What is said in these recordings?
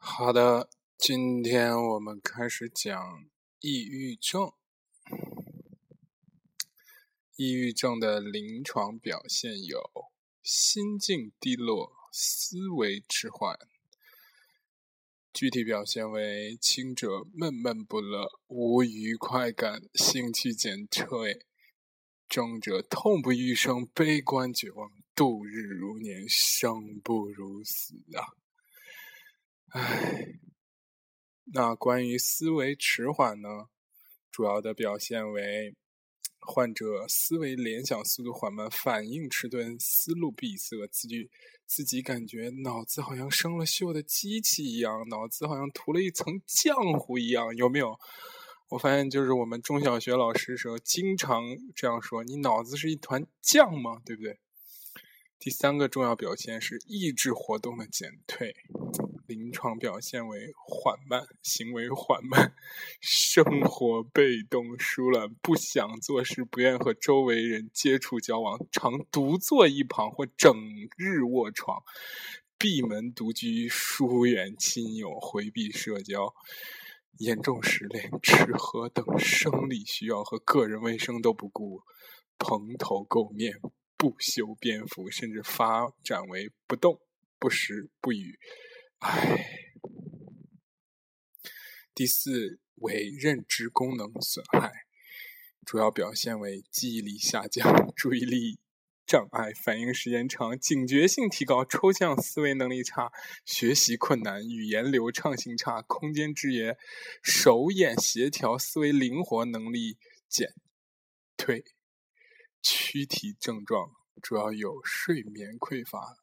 好的，今天我们开始讲抑郁症。抑郁症的临床表现有心境低落、思维迟缓。具体表现为轻者闷闷不乐、无愉快感、兴趣减退；重者痛不欲生、悲观绝望、度日如年、生不如死啊！唉，那关于思维迟缓呢？主要的表现为患者思维联想速度缓慢，反应迟钝，思路闭塞，自己自己感觉脑子好像生了锈的机器一样，脑子好像涂了一层浆糊一样，有没有？我发现就是我们中小学老师时候经常这样说：“你脑子是一团浆吗？”对不对？第三个重要表现是意志活动的减退。临床表现为缓慢，行为缓慢，生活被动疏懒，不想做事，不愿和周围人接触交往，常独坐一旁或整日卧床，闭门独居，疏远亲友，回避社交，严重时连吃喝等生理需要和个人卫生都不顾，蓬头垢面，不修边幅，甚至发展为不动、不食、不语。唉，第四为认知功能损害，主要表现为记忆力下降、注意力障碍、反应时间长、警觉性提高、抽象思维能力差、学习困难、语言流畅性差、空间制约、手眼协调、思维灵活能力减退。躯体症状主要有睡眠匮乏。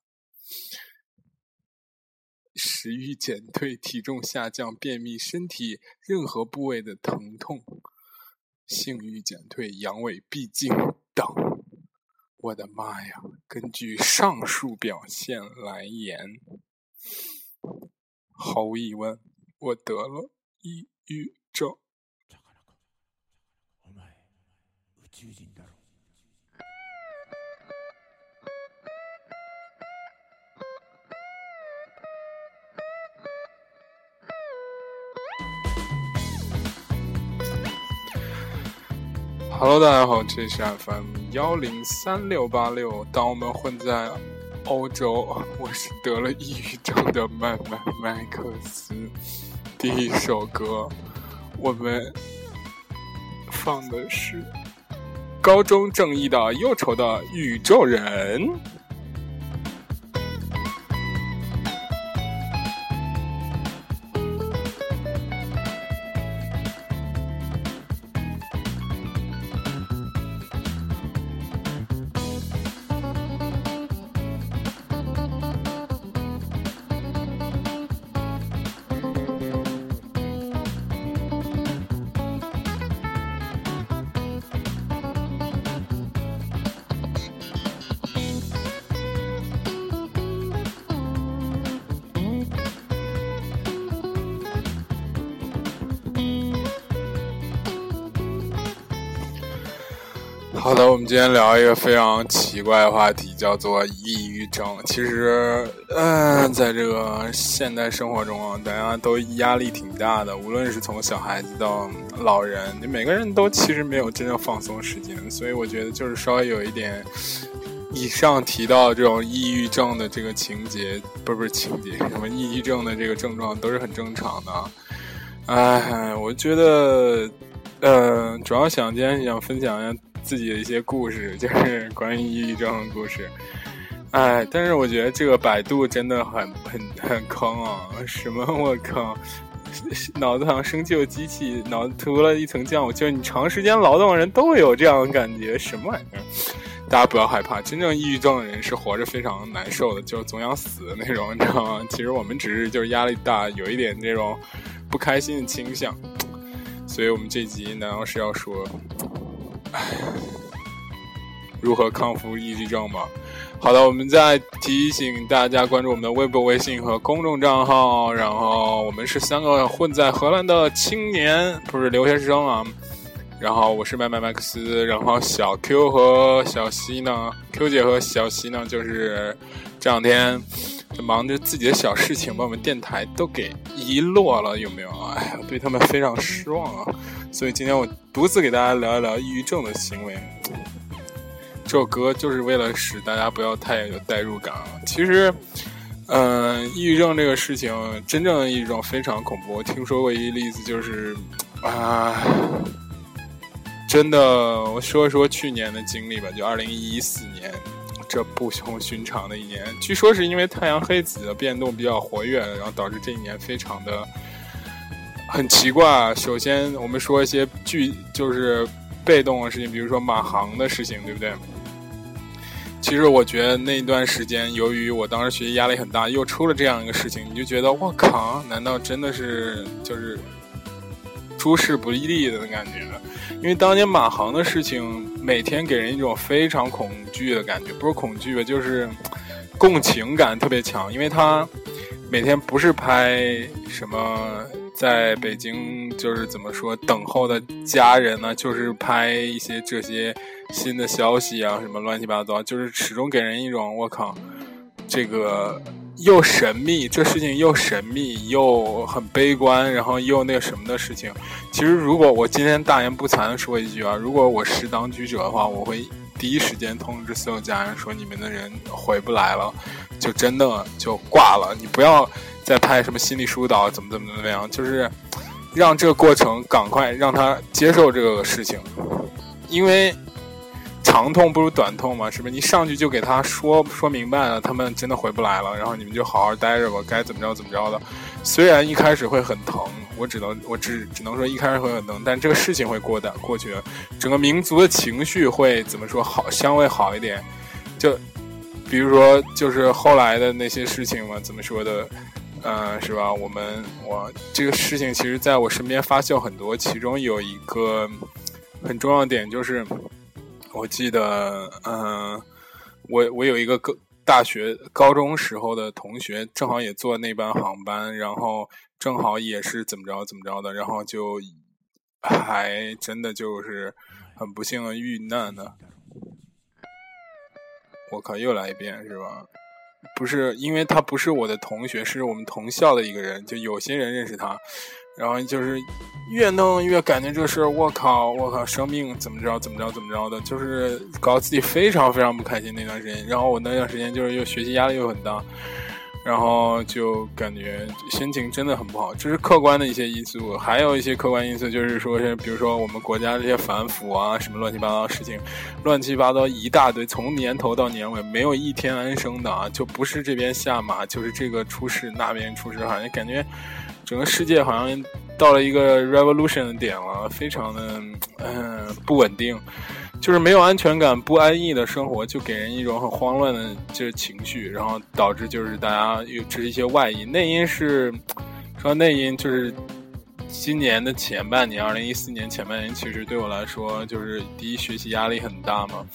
食欲减退、体重下降、便秘、身体任何部位的疼痛、性欲减退、阳痿、闭经等。我的妈呀！根据上述表现来言，毫无疑问，我得了抑郁症。Hello，大家好，这里是 FM 幺零三六八六。当我们混在欧洲，我是得了抑郁症的麦麦麦克斯。第一首歌，我们放的是高中正义的忧愁的宇宙人。好的，我们今天聊一个非常奇怪的话题，叫做抑郁症。其实，嗯，在这个现代生活中啊，大家都压力挺大的，无论是从小孩子到老人，你每个人都其实没有真正放松时间。所以，我觉得就是稍微有一点以上提到这种抑郁症的这个情节，不是不是情节，什么抑郁症的这个症状都是很正常的。哎，我觉得，呃，主要想今天想分享一下。自己的一些故事，就是关于抑郁症的故事。哎，但是我觉得这个百度真的很很很坑啊！什么我靠，脑子好像生锈机器，脑子涂了一层浆糊。就是你长时间劳动的人都会有这样的感觉，什么玩意儿？大家不要害怕，真正抑郁症的人是活着非常难受的，就是总想死的那种，你知道吗？其实我们只是就是压力大，有一点这种不开心的倾向。所以我们这集难道是要说？如何康复抑郁症吗？好的，我们再提醒大家关注我们的微博、微信和公众账号。然后我们是三个混在荷兰的青年，不是留学生啊。然后我是麦麦麦克斯，然后小 Q 和小西呢，Q 姐和小西呢，就是这两天忙着自己的小事情，把我们电台都给遗落了，有没有？哎呀，对他们非常失望啊！所以今天我独自给大家聊一聊抑郁症的行为。这首歌就是为了使大家不要太有代入感啊。其实，嗯，抑郁症这个事情，真正的抑郁症非常恐怖。我听说过一个例子，就是啊。真的，我说一说去年的经历吧。就二零一四年，这不同寻常的一年，据说是因为太阳黑子的变动比较活跃，然后导致这一年非常的很奇怪。首先，我们说一些具就是被动的事情，比如说马航的事情，对不对？其实我觉得那一段时间，由于我当时学习压力很大，又出了这样一个事情，你就觉得我靠，难道真的是就是诸事不利的感觉？因为当年马航的事情，每天给人一种非常恐惧的感觉，不是恐惧吧，就是共情感特别强。因为他每天不是拍什么在北京，就是怎么说等候的家人呢，就是拍一些这些新的消息啊，什么乱七八糟，就是始终给人一种我靠，这个。又神秘，这事情又神秘又很悲观，然后又那个什么的事情。其实，如果我今天大言不惭的说一句啊，如果我是当局者的话，我会第一时间通知所有家人说，你们的人回不来了，就真的就挂了。你不要再拍什么心理疏导，怎么怎么怎么样，就是让这个过程赶快让他接受这个事情，因为。长痛不如短痛嘛，是不是？你上去就给他说说明白了，他们真的回不来了，然后你们就好好待着吧，该怎么着怎么着的。虽然一开始会很疼，我只能我只只能说一开始会很疼，但这个事情会过的过去，整个民族的情绪会怎么说好，相对好一点。就比如说，就是后来的那些事情嘛，怎么说的？嗯，是吧？我们我这个事情其实在我身边发酵很多，其中有一个很重要的点就是。我记得，嗯，我我有一个高大学高中时候的同学，正好也坐那班航班，然后正好也是怎么着怎么着的，然后就还真的就是很不幸的遇难的。我靠，又来一遍是吧？不是，因为他不是我的同学，是我们同校的一个人，就有些人认识他。然后就是越弄越感觉这事，我靠，我靠，生命怎么着怎么着怎么着的，就是搞自己非常非常不开心那段时间。然后我那段时间就是又学习压力又很大，然后就感觉心情真的很不好。这是客观的一些因素，还有一些客观因素，就是说是比如说我们国家这些反腐啊，什么乱七八糟的事情，乱七八糟一大堆，从年头到年尾没有一天安生的啊，就不是这边下马，就是这个出事那边出事，好像感觉。整个世界好像到了一个 revolution 的点了，非常的嗯不稳定，就是没有安全感、不安逸的生活，就给人一种很慌乱的这情绪，然后导致就是大家有这是一些外因，内因是说内因就是今年的前半年，二零一四年前半年，其实对我来说就是第一学习压力很大嘛，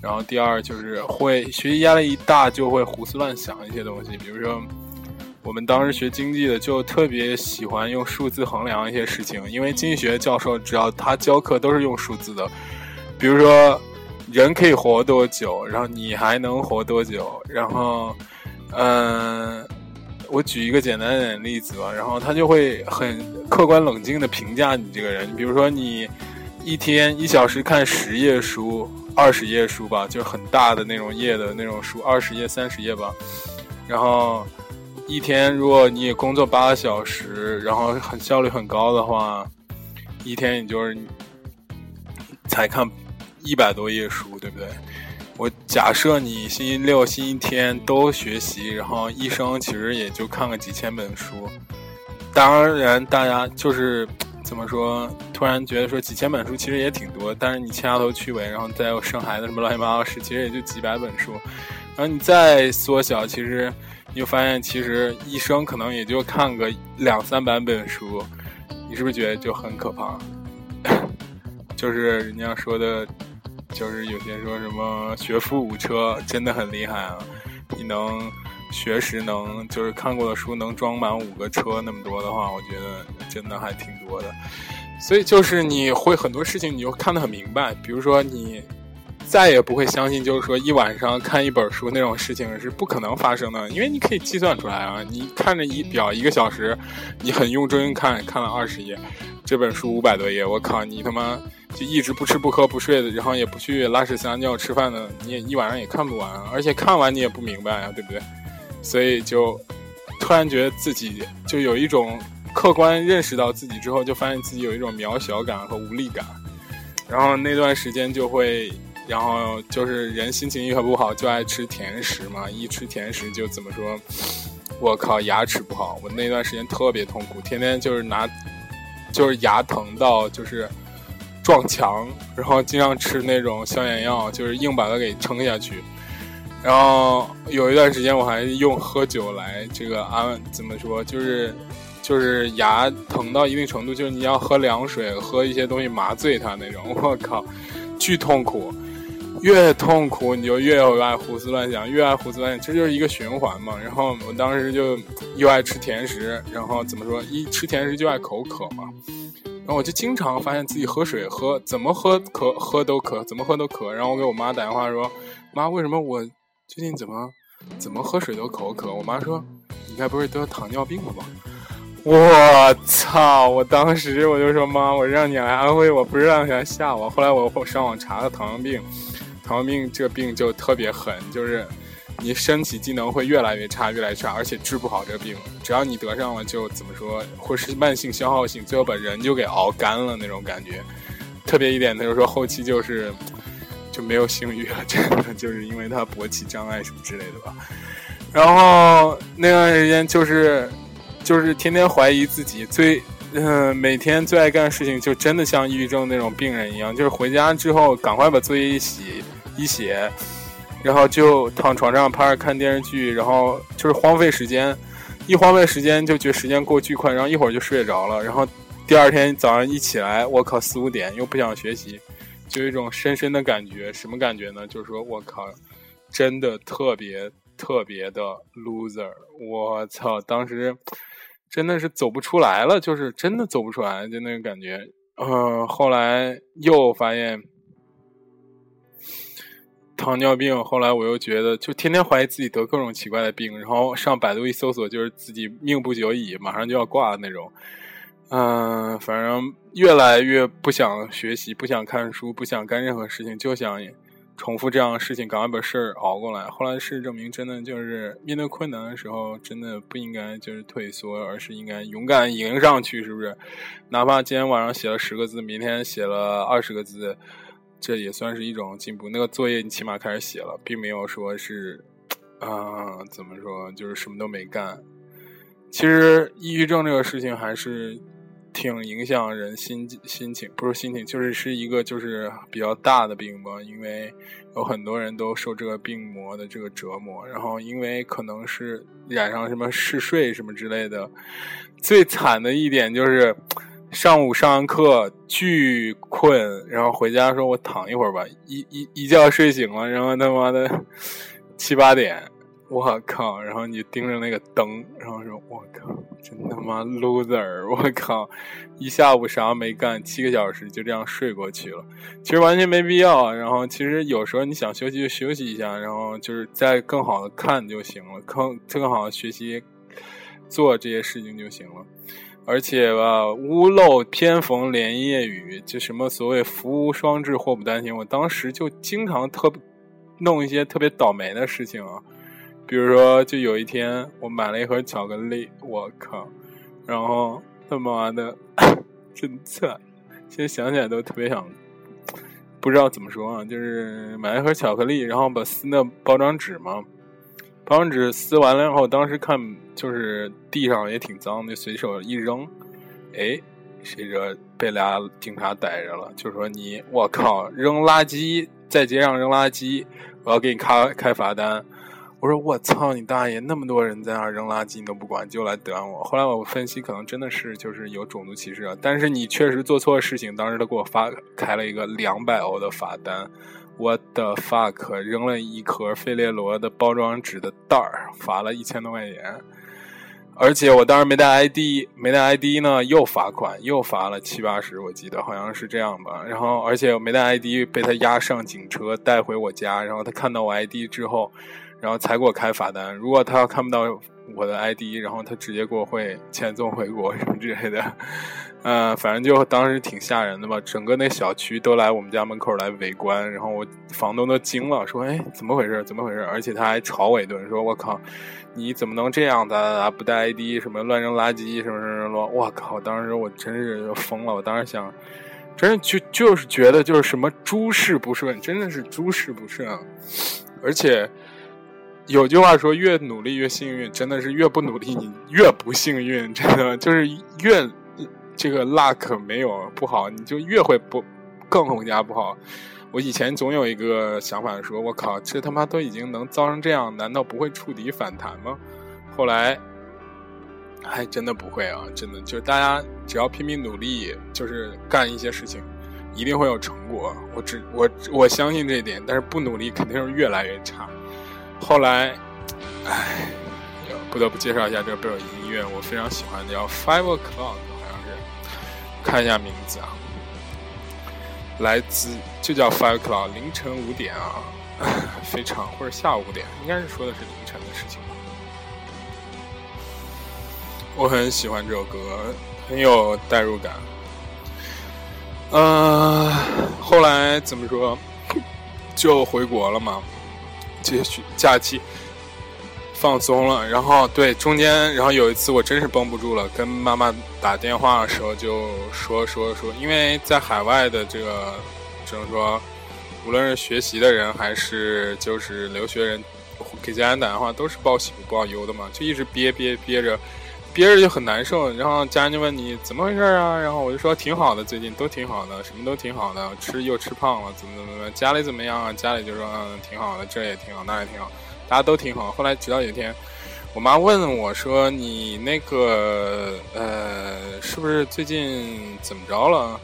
然后第二就是会学习压力一大就会胡思乱想一些东西，比如说。我们当时学经济的就特别喜欢用数字衡量一些事情，因为经济学教授只要他教课都是用数字的，比如说人可以活多久，然后你还能活多久，然后嗯，我举一个简单的例子吧，然后他就会很客观冷静的评价你这个人，比如说你一天一小时看十页书、二十页书吧，就是很大的那种页的那种书，二十页、三十页吧，然后。一天，如果你工作八个小时，然后很效率很高的话，一天你就是才看一百多页书，对不对？我假设你星期六、星期天都学习，然后一生其实也就看个几千本书。当然，大家就是怎么说，突然觉得说几千本书其实也挺多，但是你掐头去尾，然后再有生孩子什么乱七八糟事，其实也就几百本书。然后你再缩小，其实。你就发现，其实一生可能也就看个两三百本书，你是不是觉得就很可怕？就是人家说的，就是有些说什么学富五车，真的很厉害啊！你能学识能，就是看过的书能装满五个车那么多的话，我觉得真的还挺多的。所以就是你会很多事情，你就看得很明白。比如说你。再也不会相信，就是说一晚上看一本书那种事情是不可能发生的，因为你可以计算出来啊。你看着仪表一个小时，你很用真看，看了二十页，这本书五百多页，我靠，你他妈就一直不吃不喝不睡的，然后也不去拉屎撒尿吃饭的，你也一晚上也看不完，而且看完你也不明白啊，对不对？所以就突然觉得自己就有一种客观认识到自己之后，就发现自己有一种渺小感和无力感，然后那段时间就会。然后就是人心情一很不好，就爱吃甜食嘛。一吃甜食就怎么说？我靠，牙齿不好。我那段时间特别痛苦，天天就是拿，就是牙疼到就是撞墙，然后经常吃那种消炎药，就是硬把它给撑下去。然后有一段时间我还用喝酒来这个安，怎么说？就是就是牙疼到一定程度，就是你要喝凉水，喝一些东西麻醉它那种。我靠，巨痛苦。越痛苦你就越爱胡思乱想，越爱胡思乱想，这就是一个循环嘛。然后我当时就又爱吃甜食，然后怎么说，一吃甜食就爱口渴嘛。然后我就经常发现自己喝水喝怎么喝渴喝都渴，怎么喝都渴。然后我给我妈打电话说：“妈，为什么我最近怎么怎么喝水都口渴？”我妈说：“你该不会得糖尿病了吧？”我操！我当时我就说：“妈，我让你来安慰我，不是让你来吓我。”后来我上网查了糖尿病。糖尿病这个病就特别狠，就是你身体机能会越来越差，越来越差，而且治不好这个病。只要你得上了，就怎么说，会是慢性消耗性，最后把人就给熬干了那种感觉。特别一点，他就说后期就是就没有性欲了，真的就是因为他勃起障碍什么之类的吧。然后那段时间就是就是天天怀疑自己，最嗯每天最爱干的事情就真的像抑郁症那种病人一样，就是回家之后赶快把作业一洗。一写，然后就躺床上趴着看电视剧，然后就是荒废时间，一荒废时间就觉得时间过巨快，然后一会儿就睡着了，然后第二天早上一起来，我靠四五点又不想学习，就有一种深深的感觉，什么感觉呢？就是说我靠，真的特别特别的 loser，我操，当时真的是走不出来了，就是真的走不出来，就那个感觉，嗯，后来又发现。糖尿病，后来我又觉得，就天天怀疑自己得各种奇怪的病，然后上百度一搜索，就是自己命不久矣，马上就要挂的那种。嗯，反正越来越不想学习，不想看书，不想干任何事情，就想重复这样的事情，赶快把事儿熬过来。后来事实证明，真的就是面对困难的时候，真的不应该就是退缩，而是应该勇敢迎上去，是不是？哪怕今天晚上写了十个字，明天写了二十个字。这也算是一种进步。那个作业你起码开始写了，并没有说是，啊，怎么说，就是什么都没干。其实抑郁症这个事情还是挺影响人心心情，不是心情，就是是一个就是比较大的病吧。因为有很多人都受这个病魔的这个折磨，然后因为可能是染上什么嗜睡什么之类的。最惨的一点就是。上午上完课巨困，然后回家说：“我躺一会儿吧。”一一一觉睡醒了，然后他妈的 七八点，我靠！然后你盯着那个灯，然后说：“我靠，真他妈 loser！” 我靠，一下午啥没干，七个小时就这样睡过去了。其实完全没必要。然后其实有时候你想休息就休息一下，然后就是再更好的看就行了，更更好的学习做这些事情就行了。而且吧，屋漏偏逢连夜雨，就什么所谓福无双至，祸不单行。我当时就经常特弄一些特别倒霉的事情啊，比如说，就有一天我买了一盒巧克力，我靠，然后他妈的 真惨，现在想起来都特别想，不知道怎么说啊，就是买一盒巧克力，然后把撕那包装纸嘛。包装纸撕完了以后，当时看就是地上也挺脏的，随手一扔，哎，谁知道被俩警察逮着了，就说你我靠扔垃圾在街上扔垃圾，我要给你开开罚单。我说我操你大爷，那么多人在那扔垃圾你都不管，就来怼我。后来我分析，可能真的是就是有种族歧视啊。但是你确实做错了事情，当时他给我发开了一个两百欧的罚单。我的 fuck！扔了一盒费列罗的包装纸的袋儿，罚了一千多块钱。而且我当时没带 ID，没带 ID 呢，又罚款，又罚了七八十，我记得好像是这样吧。然后，而且我没带 ID，被他押上警车带回我家。然后他看到我 ID 之后，然后才给我开罚单。如果他要看不到我的 ID，然后他直接给我会遣送回国什么之类的。嗯，反正就当时挺吓人的吧，整个那小区都来我们家门口来围观，然后我房东都惊了，说：“哎，怎么回事？怎么回事？”而且他还吵我一顿，说：“我靠，你怎么能这样？咋咋咋不带 ID，什么乱扔垃圾，什么什么什么？我靠！当时我真是疯了，我当时想，真是就就是觉得就是什么诸事不顺，真的是诸事不顺！而且有句话说，越努力越幸运，真的是越不努力你越不幸运，真的就是越。”这个 luck 没有不好，你就越会不更更加不好。我以前总有一个想法说，我靠，这他妈都已经能造成这样，难道不会触底反弹吗？后来还真的不会啊，真的就是大家只要拼命努力，就是干一些事情，一定会有成果。我只我我相信这一点，但是不努力肯定是越来越差。后来，唉，不得不介绍一下这个背景音乐，我非常喜欢，叫 Five O'clock。好像是看一下名字啊，来自就叫 Five O'clock，凌晨五点啊，非常或者下午五点，应该是说的是凌晨的事情吧。我很喜欢这首歌，很有代入感。嗯，后来怎么说，就回国了嘛，继续假期。放松了，然后对中间，然后有一次我真是绷不住了，跟妈妈打电话的时候就说说说，因为在海外的这个，只能说，无论是学习的人还是就是留学人，给家人打电话都是报喜不报忧的嘛，就一直憋憋憋着，憋着就很难受。然后家人就问你怎么回事啊？然后我就说挺好的，最近都挺好的，什么都挺好的，吃又吃胖了，怎么怎么怎么，家里怎么样啊？家里就说嗯挺好的，这也挺好，那也挺好。大家都挺好。后来直到有一天，我妈问我说：“你那个呃，是不是最近怎么着了？”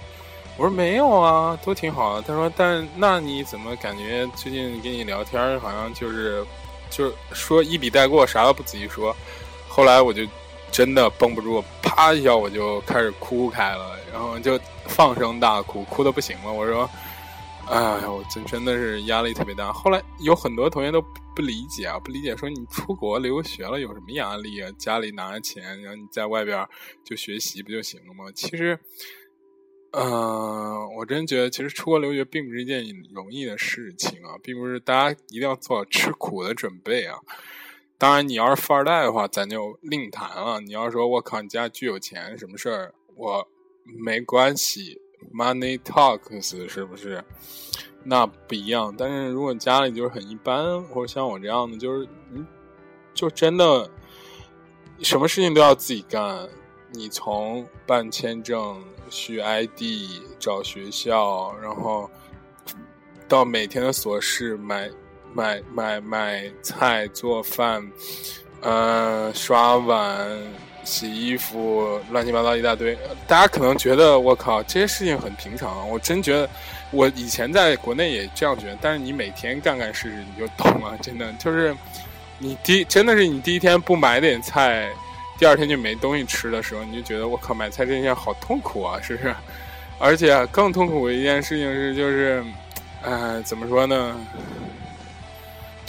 我说：“没有啊，都挺好的。”她说：“但那你怎么感觉最近跟你聊天好像就是就是说一笔带过，啥都不仔细说？”后来我就真的绷不住，啪一下我就开始哭开了，然后就放声大哭，哭的不行了。我说。哎呀，我真真的是压力特别大。后来有很多同学都不理解啊，不理解说你出国留学了有什么压力啊？家里拿着钱，然后你在外边就学习不就行了吗？其实，嗯，我真觉得其实出国留学并不是一件容易的事情啊，并不是大家一定要做吃苦的准备啊。当然，你要是富二代的话，咱就另谈了。你要说我靠，你家巨有钱，什么事儿我没关系。Money talks 是不是？那不一样。但是如果家里就是很一般，或者像我这样的，就是嗯，就真的什么事情都要自己干。你从办签证、续 ID、找学校，然后到每天的琐事，买买买买菜、做饭，呃，刷碗。洗衣服乱七八糟一大堆，大家可能觉得我靠这些事情很平常，我真觉得我以前在国内也这样觉得，但是你每天干干试试你就懂了，真的就是你第真的是你第一天不买点菜，第二天就没东西吃的时候，你就觉得我靠买菜这件事好痛苦啊，是不是？而且更痛苦的一件事情是就是，呃，怎么说呢？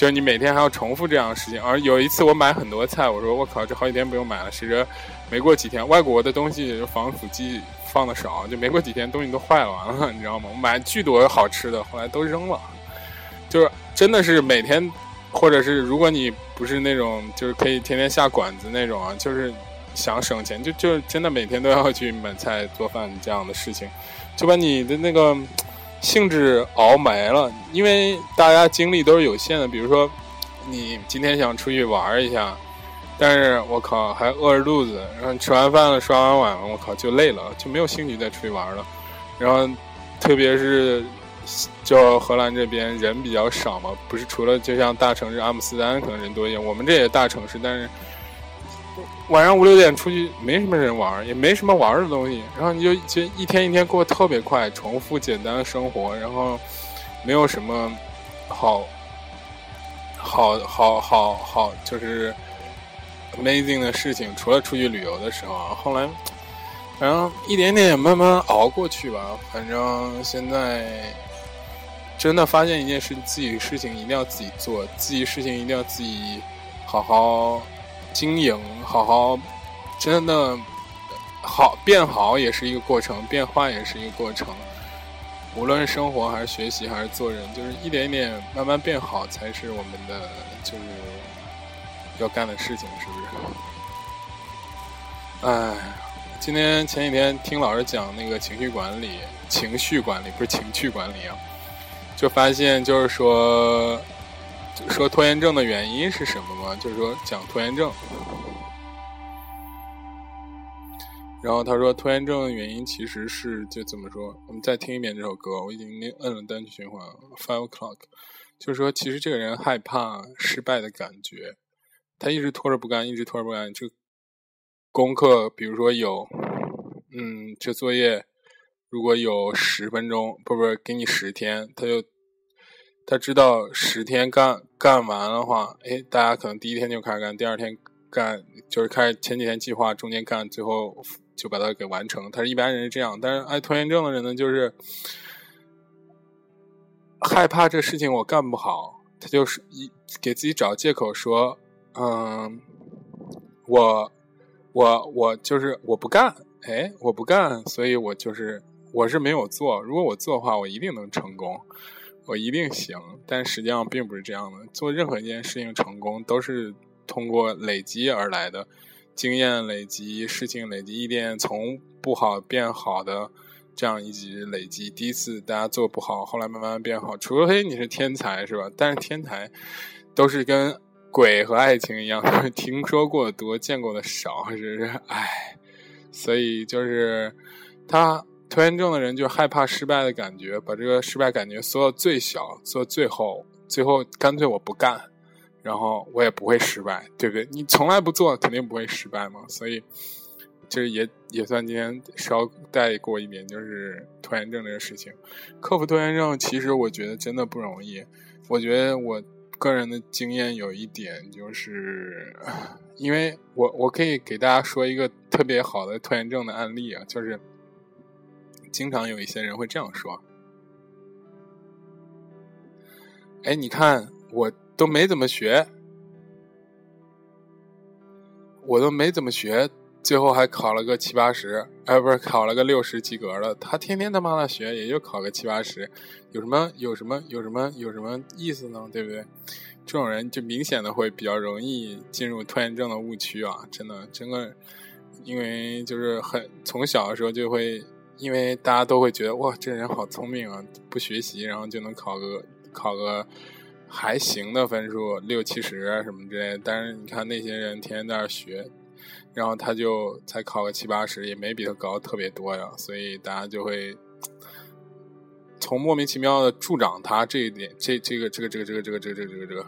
就是你每天还要重复这样的事情，而有一次我买很多菜，我说我靠，这好几天不用买了。谁知没过几天，外国的东西防腐剂放的少，就没过几天东西都坏，完了，你知道吗？我买巨多好吃的，后来都扔了。就是真的是每天，或者是如果你不是那种就是可以天天下馆子那种啊，就是想省钱，就就真的每天都要去买菜做饭这样的事情，就把你的那个。兴致熬没了，因为大家精力都是有限的。比如说，你今天想出去玩一下，但是我靠还饿着肚子，然后吃完饭了刷完碗，我靠就累了，就没有兴趣再出去玩了。然后，特别是就荷兰这边人比较少嘛，不是除了就像大城市阿姆斯特丹可能人多一点，我们这也大城市，但是。晚上五六点出去，没什么人玩，也没什么玩的东西，然后你就就一天一天过特别快，重复简单的生活，然后没有什么好好好好好，就是 amazing 的事情，除了出去旅游的时候，后来，反正一点点慢慢熬过去吧。反正现在真的发现一件事，自己事情一定要自己做，自己事情一定要自己好好经营，好好真的好变好也是一个过程，变坏也是一个过程。无论是生活还是学习还是做人，就是一点一点慢慢变好，才是我们的就是要干的事情，是不是？哎，今天前几天听老师讲那个情绪管理，情绪管理不是情绪管理啊，就发现就是说说拖延症的原因是什么吗？就是说讲拖延症。然后他说，拖延症的原因其实是就怎么说？我们再听一遍这首歌，我已经摁了单曲循环。Five o'clock，就是说，其实这个人害怕失败的感觉，他一直拖着不干，一直拖着不干。就功课，比如说有，嗯，这作业如果有十分钟，不不，给你十天，他就他知道十天干干完的话，哎，大家可能第一天就开始干，第二天干，就是开始前几天计划，中间干，最后。就把它给完成。他是一般人是这样，但是爱拖延症的人呢，就是害怕这事情我干不好，他就是一给自己找借口说，嗯，我我我就是我不干，哎，我不干，所以我就是我是没有做。如果我做的话，我一定能成功，我一定行。但实际上并不是这样的，做任何一件事情成功都是通过累积而来的。经验累积，事情累积，一点从不好变好的这样一级累积。第一次大家做不好，后来慢慢变好。除非你是天才，是吧？但是天才都是跟鬼和爱情一样，听说过多，见过的少，是不是？唉，所以就是他拖延症的人就害怕失败的感觉，把这个失败感觉缩到最小，做最后，最后干脆我不干。然后我也不会失败，对不对？你从来不做，肯定不会失败嘛。所以，这也也算今天稍带过一点，就是拖延症这个事情。克服拖延症，其实我觉得真的不容易。我觉得我个人的经验有一点，就是因为我我可以给大家说一个特别好的拖延症的案例啊，就是经常有一些人会这样说：“哎，你看我。”都没怎么学，我都没怎么学，最后还考了个七八十，哎，不是考了个六十及格了。他天天他妈的学，也就考个七八十，有什么有什么有什么有什么意思呢？对不对？这种人就明显的会比较容易进入拖延症的误区啊！真的，真的，因为就是很从小的时候就会，因为大家都会觉得哇，这人好聪明啊，不学习然后就能考个考个。还行的分数六七十什么之类，但是你看那些人天天在那学，然后他就才考个七八十，也没比他高特别多呀，所以大家就会从莫名其妙的助长他这一点，这这个这个这个这个这个这个这个这个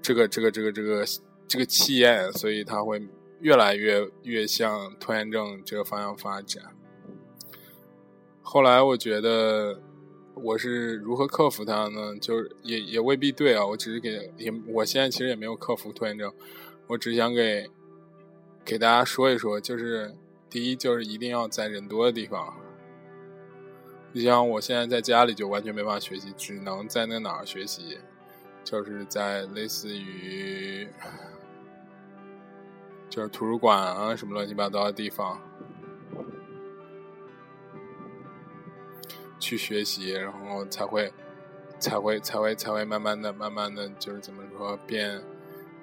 这个这个这个这个这个这个气焰，所以他会越来越越向拖延症这个方向发展。后来我觉得。我是如何克服它呢？就是也也未必对啊。我只是给也，我现在其实也没有克服拖延症。我只想给给大家说一说，就是第一，就是一定要在人多的地方。你像我现在在家里就完全没办法学习，只能在那哪儿学习，就是在类似于就是图书馆啊什么乱七八糟的地方。去学习，然后才会，才会，才会，才会慢慢的、慢慢的就是怎么说变，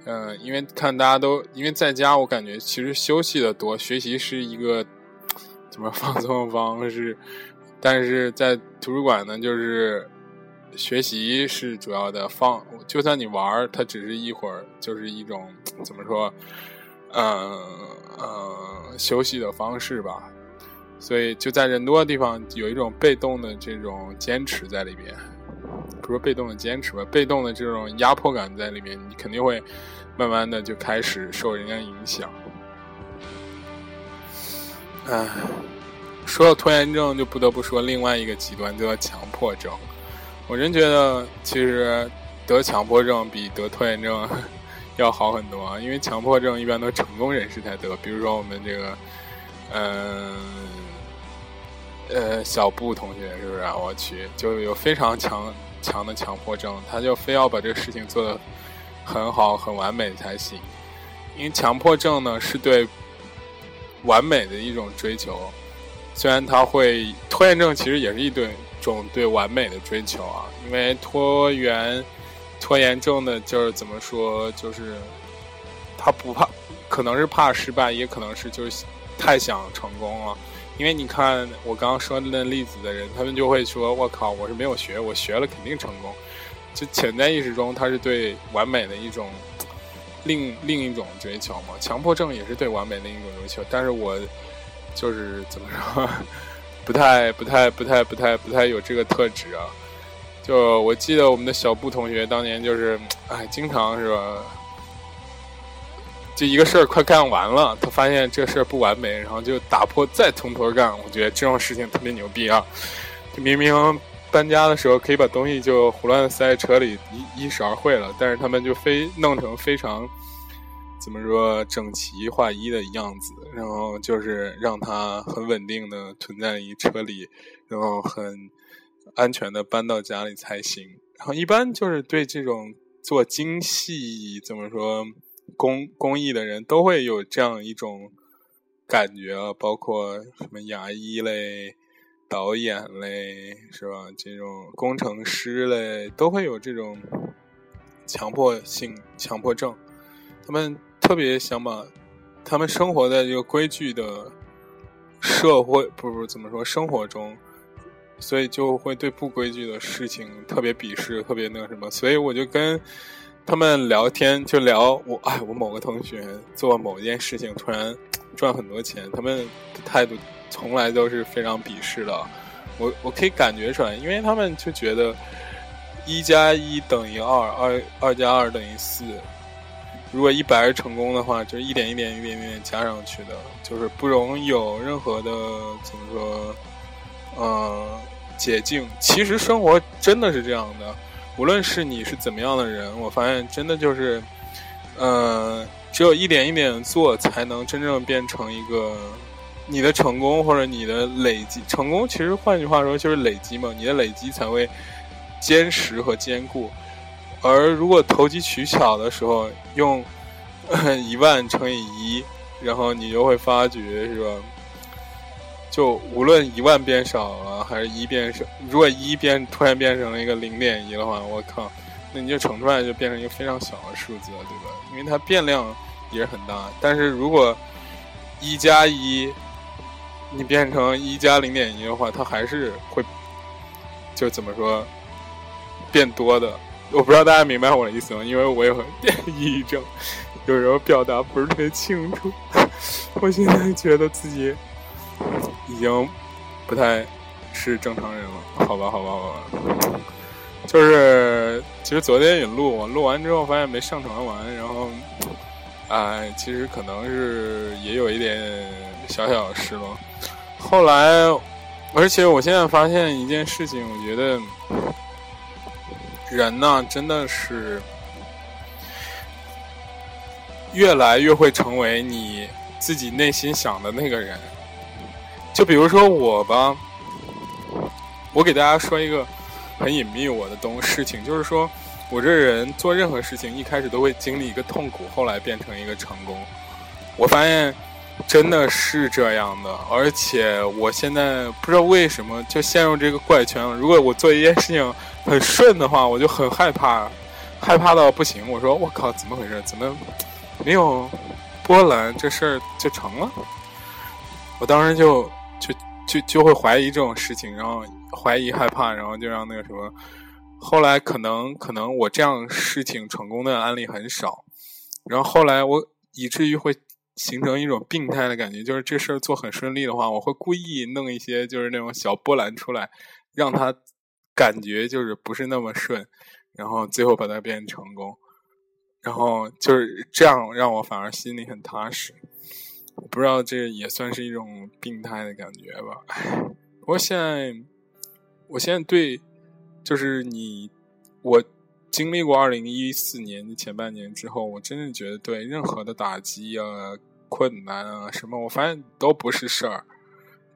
嗯，因为看大家都因为在家，我感觉其实休息的多，学习是一个怎么放松的方式，但是在图书馆呢，就是学习是主要的，放就算你玩它只是一会儿，就是一种怎么说，嗯嗯，休息的方式吧。所以就在人多的地方，有一种被动的这种坚持在里面，不是被动的坚持吧，被动的这种压迫感在里面，你肯定会慢慢的就开始受人家影响。唉，说到拖延症，就不得不说另外一个极端，叫强迫症。我真觉得，其实得强迫症比得拖延症 要好很多。因为强迫症一般都成功人士才得，比如说我们这个，嗯，呃小布同学是不是啊？我去，就有非常强强的强迫症，他就非要把这个事情做得很好、很完美才行。因为强迫症呢，是对完美的一种追求。虽然他会拖延症，其实也是一对种对完美的追求啊。因为拖延拖延症的，就是怎么说，就是他不怕，可能是怕失败，也可能是就是太想成功了。因为你看我刚刚说的那例子的人，他们就会说：“我靠，我是没有学，我学了肯定成功。”就潜在意识中，他是对完美的一种另另一种追求嘛。强迫症也是对完美的一种追求，但是我。就是怎么说，不太、不太、不太、不太、不太有这个特质啊。就我记得我们的小布同学当年就是，哎，经常是吧，就一个事儿快干完了，他发现这事儿不完美，然后就打破再从头干。我觉得这种事情特别牛逼啊！明明搬家的时候可以把东西就胡乱塞在车里，一一勺会了，但是他们就非弄成非常。怎么说整齐划一的样子，然后就是让它很稳定的存在于车里，然后很安全的搬到家里才行。然后一般就是对这种做精细怎么说工工艺的人都会有这样一种感觉啊，包括什么牙医嘞、导演嘞是吧？这种工程师嘞都会有这种强迫性强迫症，他们。特别想把他们生活在这个规矩的社会，不不怎么说生活中，所以就会对不规矩的事情特别鄙视，特别那个什么。所以我就跟他们聊天，就聊我哎，我某个同学做某一件事情突然赚很多钱，他们的态度从来都是非常鄙视的。我我可以感觉出来，因为他们就觉得一加一等于二，二二加二等于四。如果一百是成功的话，就是一点一点、一点一点加上去的，就是不容有任何的怎么说，呃，捷径。其实生活真的是这样的，无论是你是怎么样的人，我发现真的就是，呃，只有一点一点做，才能真正变成一个你的成功或者你的累积。成功其实换句话说就是累积嘛，你的累积才会坚实和坚固。而如果投机取巧的时候用一万乘以一，然后你就会发觉是吧？就无论一万变少了，还是一变少，如果一变突然变成了一个零点一的话，我靠，那你就乘出来就变成一个非常小的数字了，对吧？因为它变量也是很大。但是如果一加一，你变成一加零点一的话，它还是会就怎么说变多的。我不知道大家明白我的意思吗？因为我有抑郁症，有时候表达不是特别清楚。我现在觉得自己 已经不太是正常人了。好吧，好吧，好吧。就是其实昨天也录，录完之后发现没上传完，然后哎，其实可能是也有一点小小的失落。后来，而且我现在发现一件事情，我觉得。人呢，真的是越来越会成为你自己内心想的那个人。就比如说我吧，我给大家说一个很隐秘我的东事情，就是说我这人做任何事情一开始都会经历一个痛苦，后来变成一个成功。我发现真的是这样的，而且我现在不知道为什么就陷入这个怪圈了。如果我做一件事情，很顺的话，我就很害怕，害怕到不行。我说我靠，怎么回事？怎么没有波澜？这事儿就成了？我当时就就就就会怀疑这种事情，然后怀疑害怕，然后就让那个什么。后来可能可能我这样事情成功的案例很少，然后后来我以至于会形成一种病态的感觉，就是这事儿做很顺利的话，我会故意弄一些就是那种小波澜出来，让他。感觉就是不是那么顺，然后最后把它变成功，然后就是这样让我反而心里很踏实。我不知道这也算是一种病态的感觉吧。我现在，我现在对，就是你，我经历过二零一四年的前半年之后，我真的觉得对任何的打击啊、困难啊什么，我发现都不是事儿，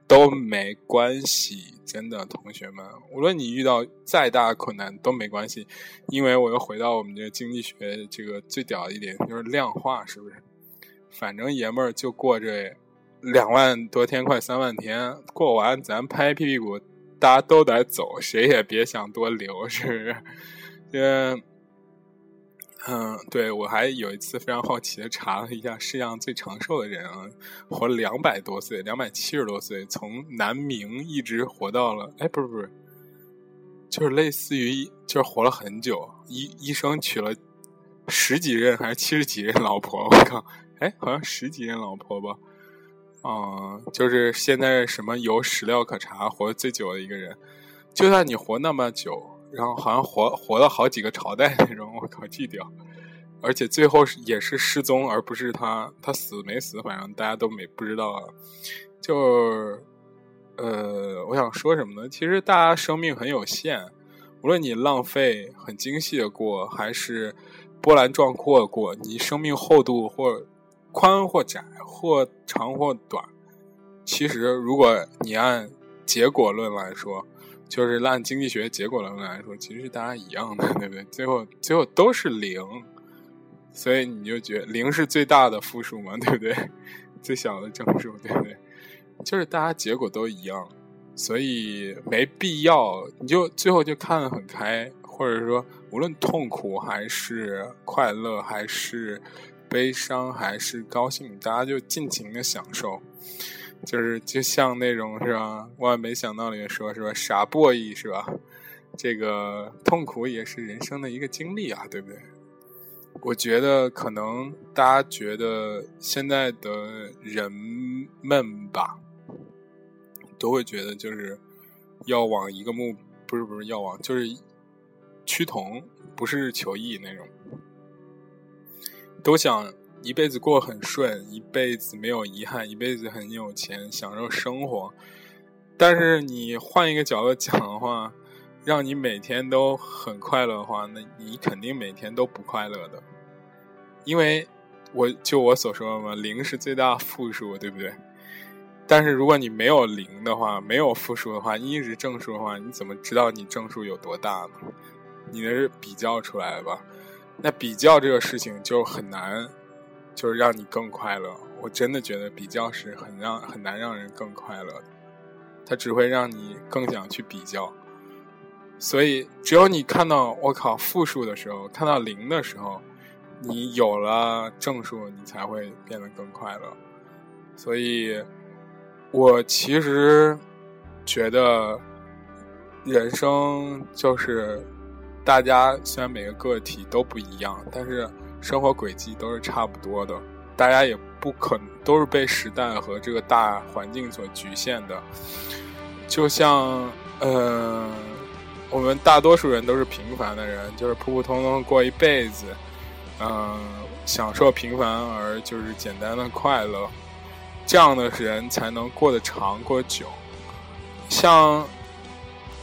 都没关系。真的，同学们，无论你遇到再大的困难都没关系，因为我又回到我们这个经济学这个最屌的一点，就是量化，是不是？反正爷们儿就过这两万多天，快三万天，过完咱拍屁屁股，大家都得走，谁也别想多留，是不是？为，嗯，对我还有一次非常好奇的查了一下世界上最长寿的人啊，活了两百多岁，两百七十多岁，从南明一直活到了，哎，不是不是，就是类似于就是活了很久，医医生娶了十几任还是七十几任老婆，我靠！哎，好像十几任老婆吧，啊，就是现在什么有史料可查，活最久的一个人。就算你活那么久，然后好像活活了好几个朝代那种，我靠，巨屌！而且最后也是失踪，而不是他他死没死，反正大家都没不知道。就呃，我想说什么呢？其实大家生命很有限，无论你浪费很精细的过，还是波澜壮阔的过，你生命厚度或。宽或窄，或长或短，其实如果你按结果论来说，就是按经济学结果论来说，其实大家一样的，对不对？最后最后都是零，所以你就觉得零是最大的负数嘛，对不对？最小的正数，对不对？就是大家结果都一样，所以没必要，你就最后就看得很开，或者说无论痛苦还是快乐还是。悲伤还是高兴，大家就尽情的享受，就是就像那种是吧？万万没想到里面说是吧？傻 boy 是吧？这个痛苦也是人生的一个经历啊，对不对？我觉得可能大家觉得现在的人们吧，都会觉得就是要往一个目，不是不是要往，就是趋同，不是求异那种。都想一辈子过很顺，一辈子没有遗憾，一辈子很有钱，享受生活。但是你换一个角度讲的话，让你每天都很快乐的话，那你肯定每天都不快乐的。因为我就我所说的嘛，零是最大负数，对不对？但是如果你没有零的话，没有负数的话，一直正数的话，你怎么知道你正数有多大呢？你那是比较出来的吧？那比较这个事情就很难，就是让你更快乐。我真的觉得比较是很让很难让人更快乐，它只会让你更想去比较。所以，只有你看到我靠负数的时候，看到零的时候，你有了正数，你才会变得更快乐。所以，我其实觉得人生就是。大家虽然每个个体都不一样，但是生活轨迹都是差不多的。大家也不可能都是被时代和这个大环境所局限的。就像，呃，我们大多数人都是平凡的人，就是普普通通过一辈子，嗯，享受平凡而就是简单的快乐，这样的人才能过得长、过久。像。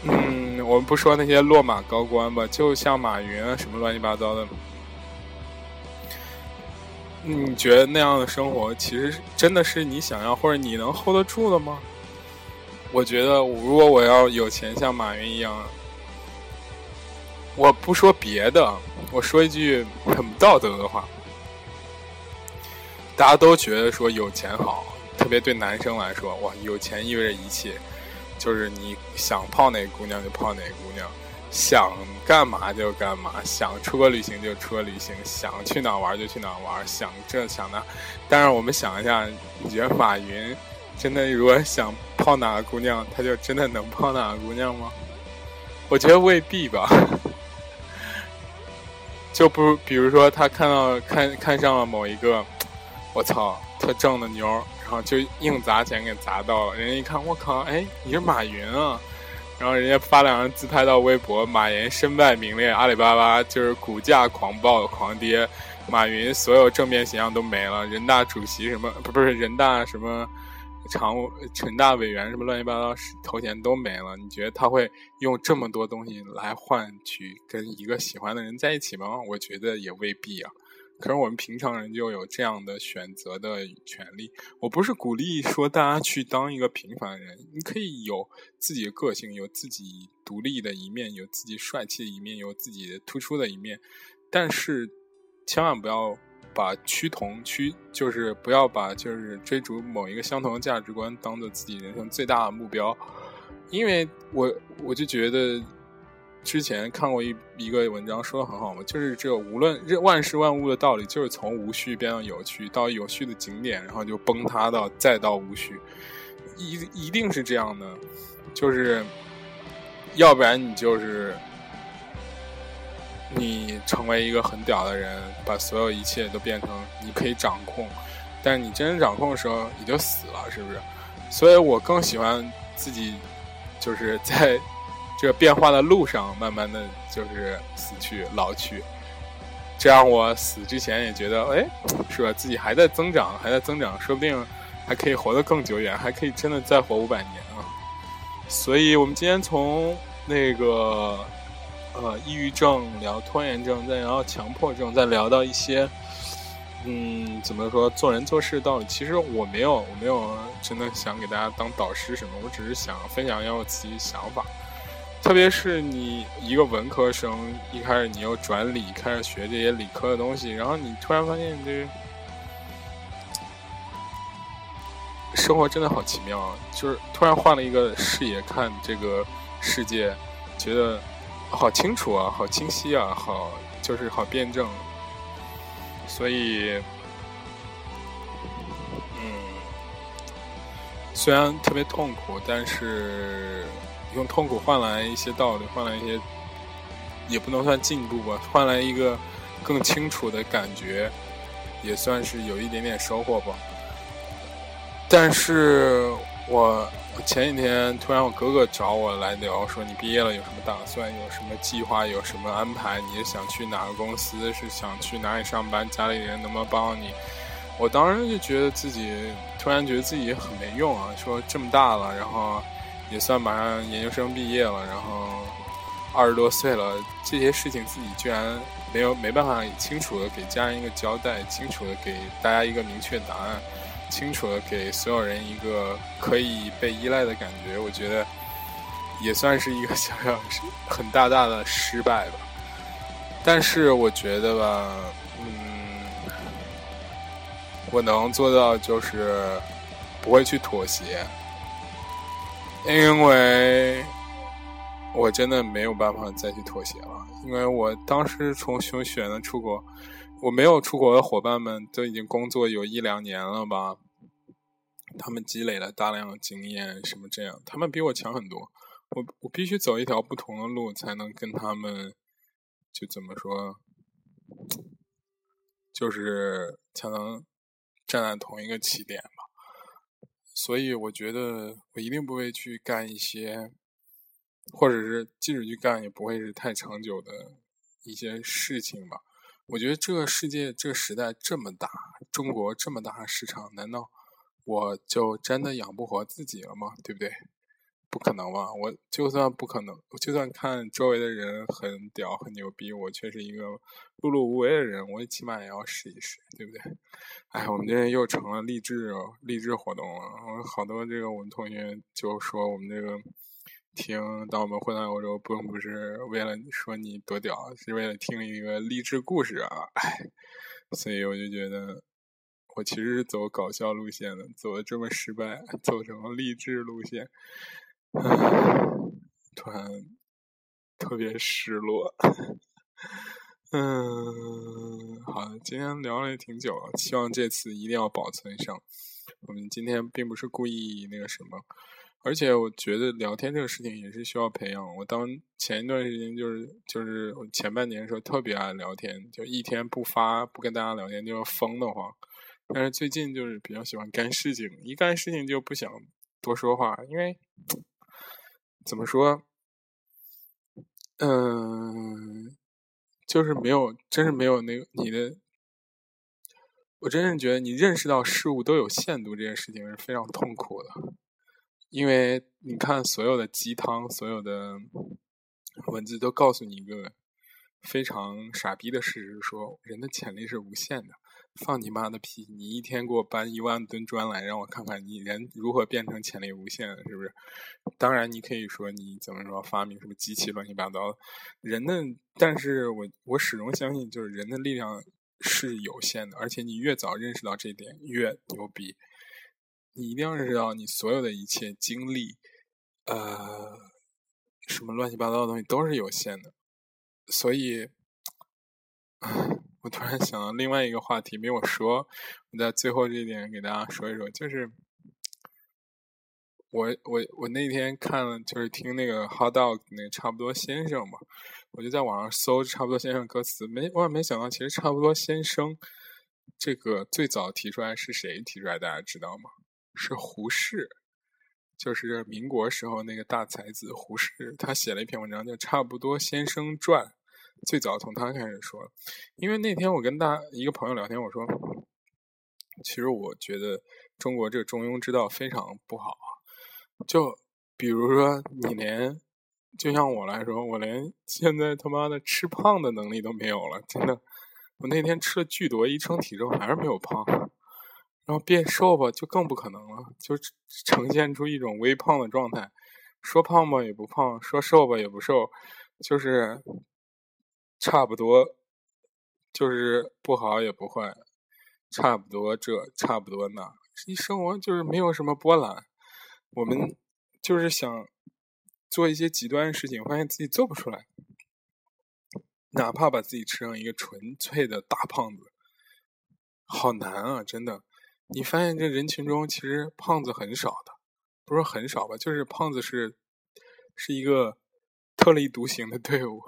嗯，我们不说那些落马高官吧，就像马云啊，什么乱七八糟的，你觉得那样的生活，其实真的是你想要或者你能 hold 得住的吗？我觉得，如果我要有钱像马云一样，我不说别的，我说一句很不道德的话，大家都觉得说有钱好，特别对男生来说，哇，有钱意味着一切。就是你想泡哪个姑娘就泡哪个姑娘，想干嘛就干嘛，想出国旅行就出国旅行，想去哪玩就去哪玩，想这想那。但是我们想一下，你觉得马云真的如果想泡哪个姑娘，他就真的能泡哪个姑娘吗？我觉得未必吧。就不比如说他看到看看上了某一个，我操，特正的妞。然后就硬砸钱给砸到了，人家一看，我靠，哎，你是马云啊！然后人家发两张自拍到微博，马云身败名裂，阿里巴巴就是股价狂暴狂跌，马云所有正面形象都没了，人大主席什么不不是人大什么常务、陈大委员什么乱七八糟头衔都没了，你觉得他会用这么多东西来换取跟一个喜欢的人在一起吗？我觉得也未必啊。可是我们平常人就有这样的选择的权利。我不是鼓励说大家去当一个平凡人，你可以有自己的个性，有自己独立的一面，有自己帅气的一面，有自己突出的一面，但是千万不要。把趋同趋就是不要把就是追逐某一个相同的价值观当做自己人生最大的目标，因为我我就觉得之前看过一一个文章说的很好嘛，就是这无论任万事万物的道理，就是从无序变到有序，到有序的景点，然后就崩塌到再到无序，一一定是这样的，就是要不然你就是。你成为一个很屌的人，把所有一切都变成你可以掌控，但你真正掌控的时候，你就死了，是不是？所以我更喜欢自己，就是在这个变化的路上，慢慢的就是死去、老去，这样我死之前也觉得，哎，是吧？自己还在增长，还在增长，说不定还可以活得更久远，还可以真的再活五百年啊！所以我们今天从那个。呃，抑郁症聊拖延症，再聊强迫症，再聊到一些，嗯，怎么说做人做事的道理？其实我没有，我没有真的想给大家当导师什么，我只是想分享一下我自己想法。特别是你一个文科生，一开始你又转理，开始学这些理科的东西，然后你突然发现这生活真的好奇妙啊！就是突然换了一个视野看这个世界，觉得。好清楚啊，好清晰啊，好就是好辩证。所以，嗯，虽然特别痛苦，但是用痛苦换来一些道理，换来一些，也不能算进步吧，换来一个更清楚的感觉，也算是有一点点收获吧。但是我。前几天突然我哥哥找我来聊，说你毕业了有什么打算，有什么计划，有什么安排？你想去哪个公司？是想去哪里上班？家里人能不能帮你？我当时就觉得自己突然觉得自己很没用啊！说这么大了，然后也算马上研究生毕业了，然后二十多岁了，这些事情自己居然没有没办法清楚的给家人一个交代，清楚的给大家一个明确答案。清楚的给所有人一个可以被依赖的感觉，我觉得也算是一个 小小很大大的失败吧。但是我觉得吧，嗯，我能做到就是不会去妥协，因为我真的没有办法再去妥协了。因为我当时从熊选的出国。我没有出国的伙伴们都已经工作有一两年了吧？他们积累了大量的经验，什么这样？他们比我强很多。我我必须走一条不同的路，才能跟他们就怎么说？就是才能站在同一个起点吧。所以我觉得我一定不会去干一些，或者是即使去干，也不会是太长久的一些事情吧。我觉得这个世界、这个时代这么大，中国这么大市场，难道我就真的养不活自己了吗？对不对？不可能吧！我就算不可能，我就算看周围的人很屌、很牛逼，我却是一个碌碌无为的人，我起码也要试一试，对不对？哎，我们这又成了励志励志活动了。好多这个我们同学就说我们这个。听，当我们混在欧洲，并不是为了说你多屌，是为了听一个励志故事啊！哎，所以我就觉得，我其实是走搞笑路线的，走的这么失败，走成了励志路线，突然特别失落。嗯，好，今天聊了也挺久了，希望这次一定要保存上。我们今天并不是故意那个什么。而且我觉得聊天这个事情也是需要培养。我当前一段时间就是就是前半年的时候特别爱聊天，就一天不发不跟大家聊天就要疯得慌。但是最近就是比较喜欢干事情，一干事情就不想多说话，因为怎么说，嗯，就是没有，真是没有那个你的我真是觉得你认识到事物都有限度这件事情是非常痛苦的，因为你看所有的鸡汤，所有的文字都告诉你一个非常傻逼的事实：说人的潜力是无限的。放你妈的屁！你一天给我搬一万吨砖来，让我看看你人如何变成潜力无限，是不是？当然，你可以说你怎么说发明什么机器乱七八糟的，人的，但是我我始终相信，就是人的力量是有限的，而且你越早认识到这点，越牛逼。你一定要认识到，你所有的一切经历，呃，什么乱七八糟的东西都是有限的，所以。我突然想到另外一个话题没有说，我在最后这一点给大家说一说，就是我我我那天看了，就是听那个 Hot Dog 那个差不多先生嘛，我就在网上搜差不多先生歌词，没万没想到，其实差不多先生这个最早提出来是谁提出来？大家知道吗？是胡适，就是民国时候那个大才子胡适，他写了一篇文章叫《差不多先生传》。最早从他开始说，因为那天我跟大一个朋友聊天，我说，其实我觉得中国这个中庸之道非常不好。就比如说，你连就像我来说，我连现在他妈的吃胖的能力都没有了，真的。我那天吃了巨多，一称体重还是没有胖，然后变瘦吧，就更不可能了，就呈现出一种微胖的状态。说胖吧也不胖，说瘦吧也不瘦，就是。差不多，就是不好也不坏，差不多这，差不多那，一生活就是没有什么波澜。我们就是想做一些极端的事情，发现自己做不出来。哪怕把自己吃成一个纯粹的大胖子，好难啊！真的，你发现这人群中其实胖子很少的，不是很少吧？就是胖子是是一个特立独行的队伍。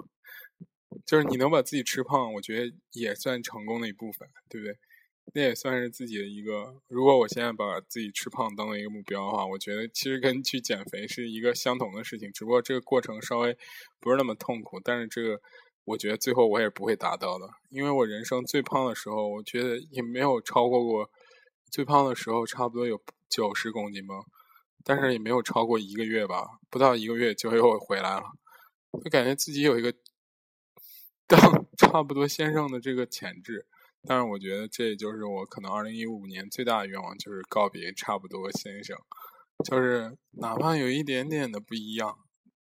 就是你能把自己吃胖，我觉得也算成功的一部分，对不对？那也算是自己的一个。如果我现在把自己吃胖当做一个目标的话，我觉得其实跟去减肥是一个相同的事情，只不过这个过程稍微不是那么痛苦。但是这个，我觉得最后我也不会达到的，因为我人生最胖的时候，我觉得也没有超过过最胖的时候，差不多有九十公斤吧，但是也没有超过一个月吧，不到一个月就又回来了，就感觉自己有一个。差不多先生的这个潜质，但是我觉得这就是我可能二零一五年最大的愿望，就是告别差不多先生，就是哪怕有一点点的不一样，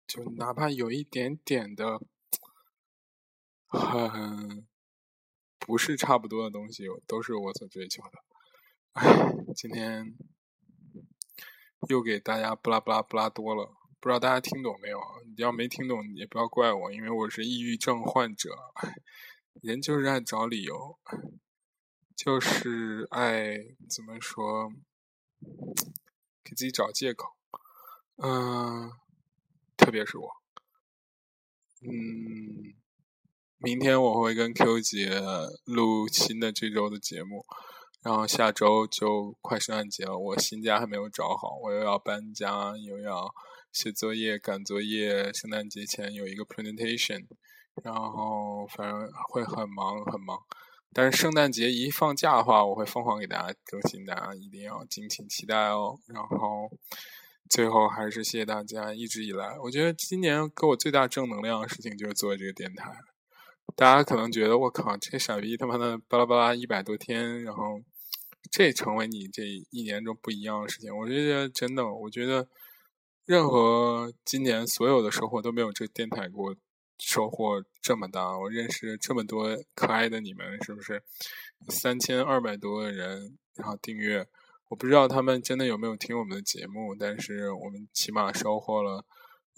就哪怕有一点点的很不是差不多的东西，都是我所追求的。哎，今天又给大家布拉布拉布拉多了。不知道大家听懂没有？你要没听懂也不要怪我，因为我是抑郁症患者，人就是爱找理由，就是爱怎么说，给自己找借口。嗯，特别是我，嗯，明天我会跟 Q 姐录新的这周的节目，然后下周就快圣诞节了，我新家还没有找好，我又要搬家，又要。写作业、赶作业，圣诞节前有一个 presentation，然后反正会很忙很忙。但是圣诞节一放假的话，我会疯狂给大家更新，大家一定要敬请期待哦。然后最后还是谢谢大家一直以来，我觉得今年给我最大正能量的事情就是做这个电台。大家可能觉得我靠，这傻逼他妈的巴拉巴拉一百多天，然后这成为你这一年中不一样的事情。我觉得真的，我觉得。任何今年所有的收获都没有这电台给我收获这么大。我认识这么多可爱的你们，是不是？三千二百多个人，然后订阅，我不知道他们真的有没有听我们的节目，但是我们起码收获了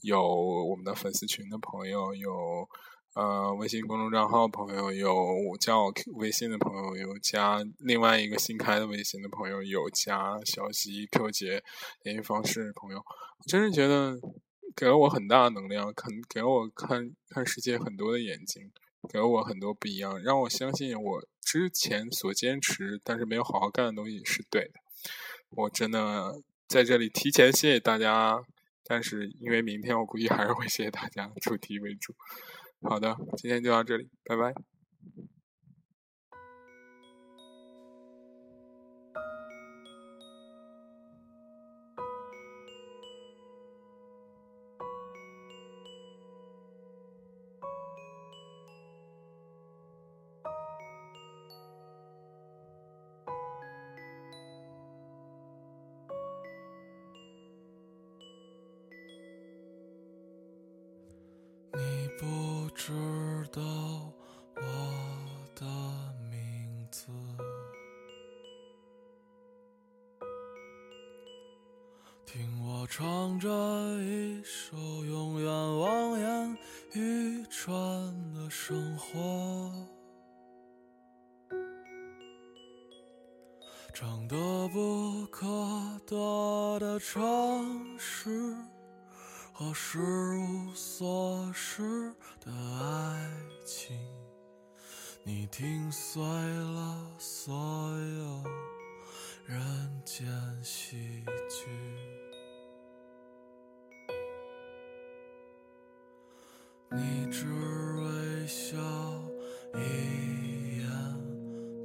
有我们的粉丝群的朋友，有。呃，微信公众账号朋友有加我微信的朋友，有加另外一个新开的微信的朋友，有加小溪 Q 姐联系方式朋友，我真是觉得给了我很大的能量，肯给了我看看世界很多的眼睛，给了我很多不一样，让我相信我之前所坚持但是没有好好干的东西是对的。我真的在这里提前谢谢大家，但是因为明天我估计还是会谢谢大家，主题为主。好的，今天就到这里，拜拜。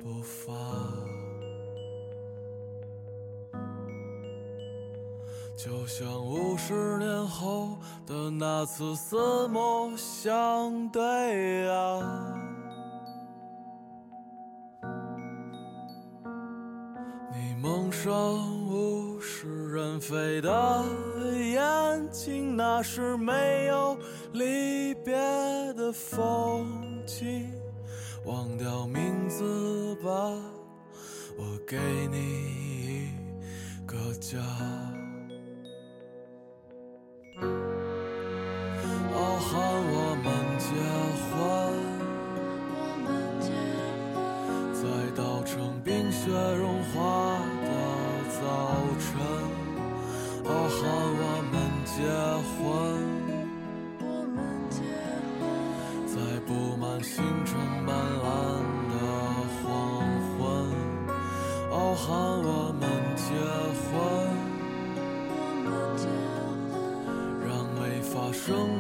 不发，就像五十年后的那次四目相对啊。你蒙上物是人非的眼睛，那是没有。离别的风景，忘掉名字吧，我给你一个家。傲寒我们结婚，让没发生。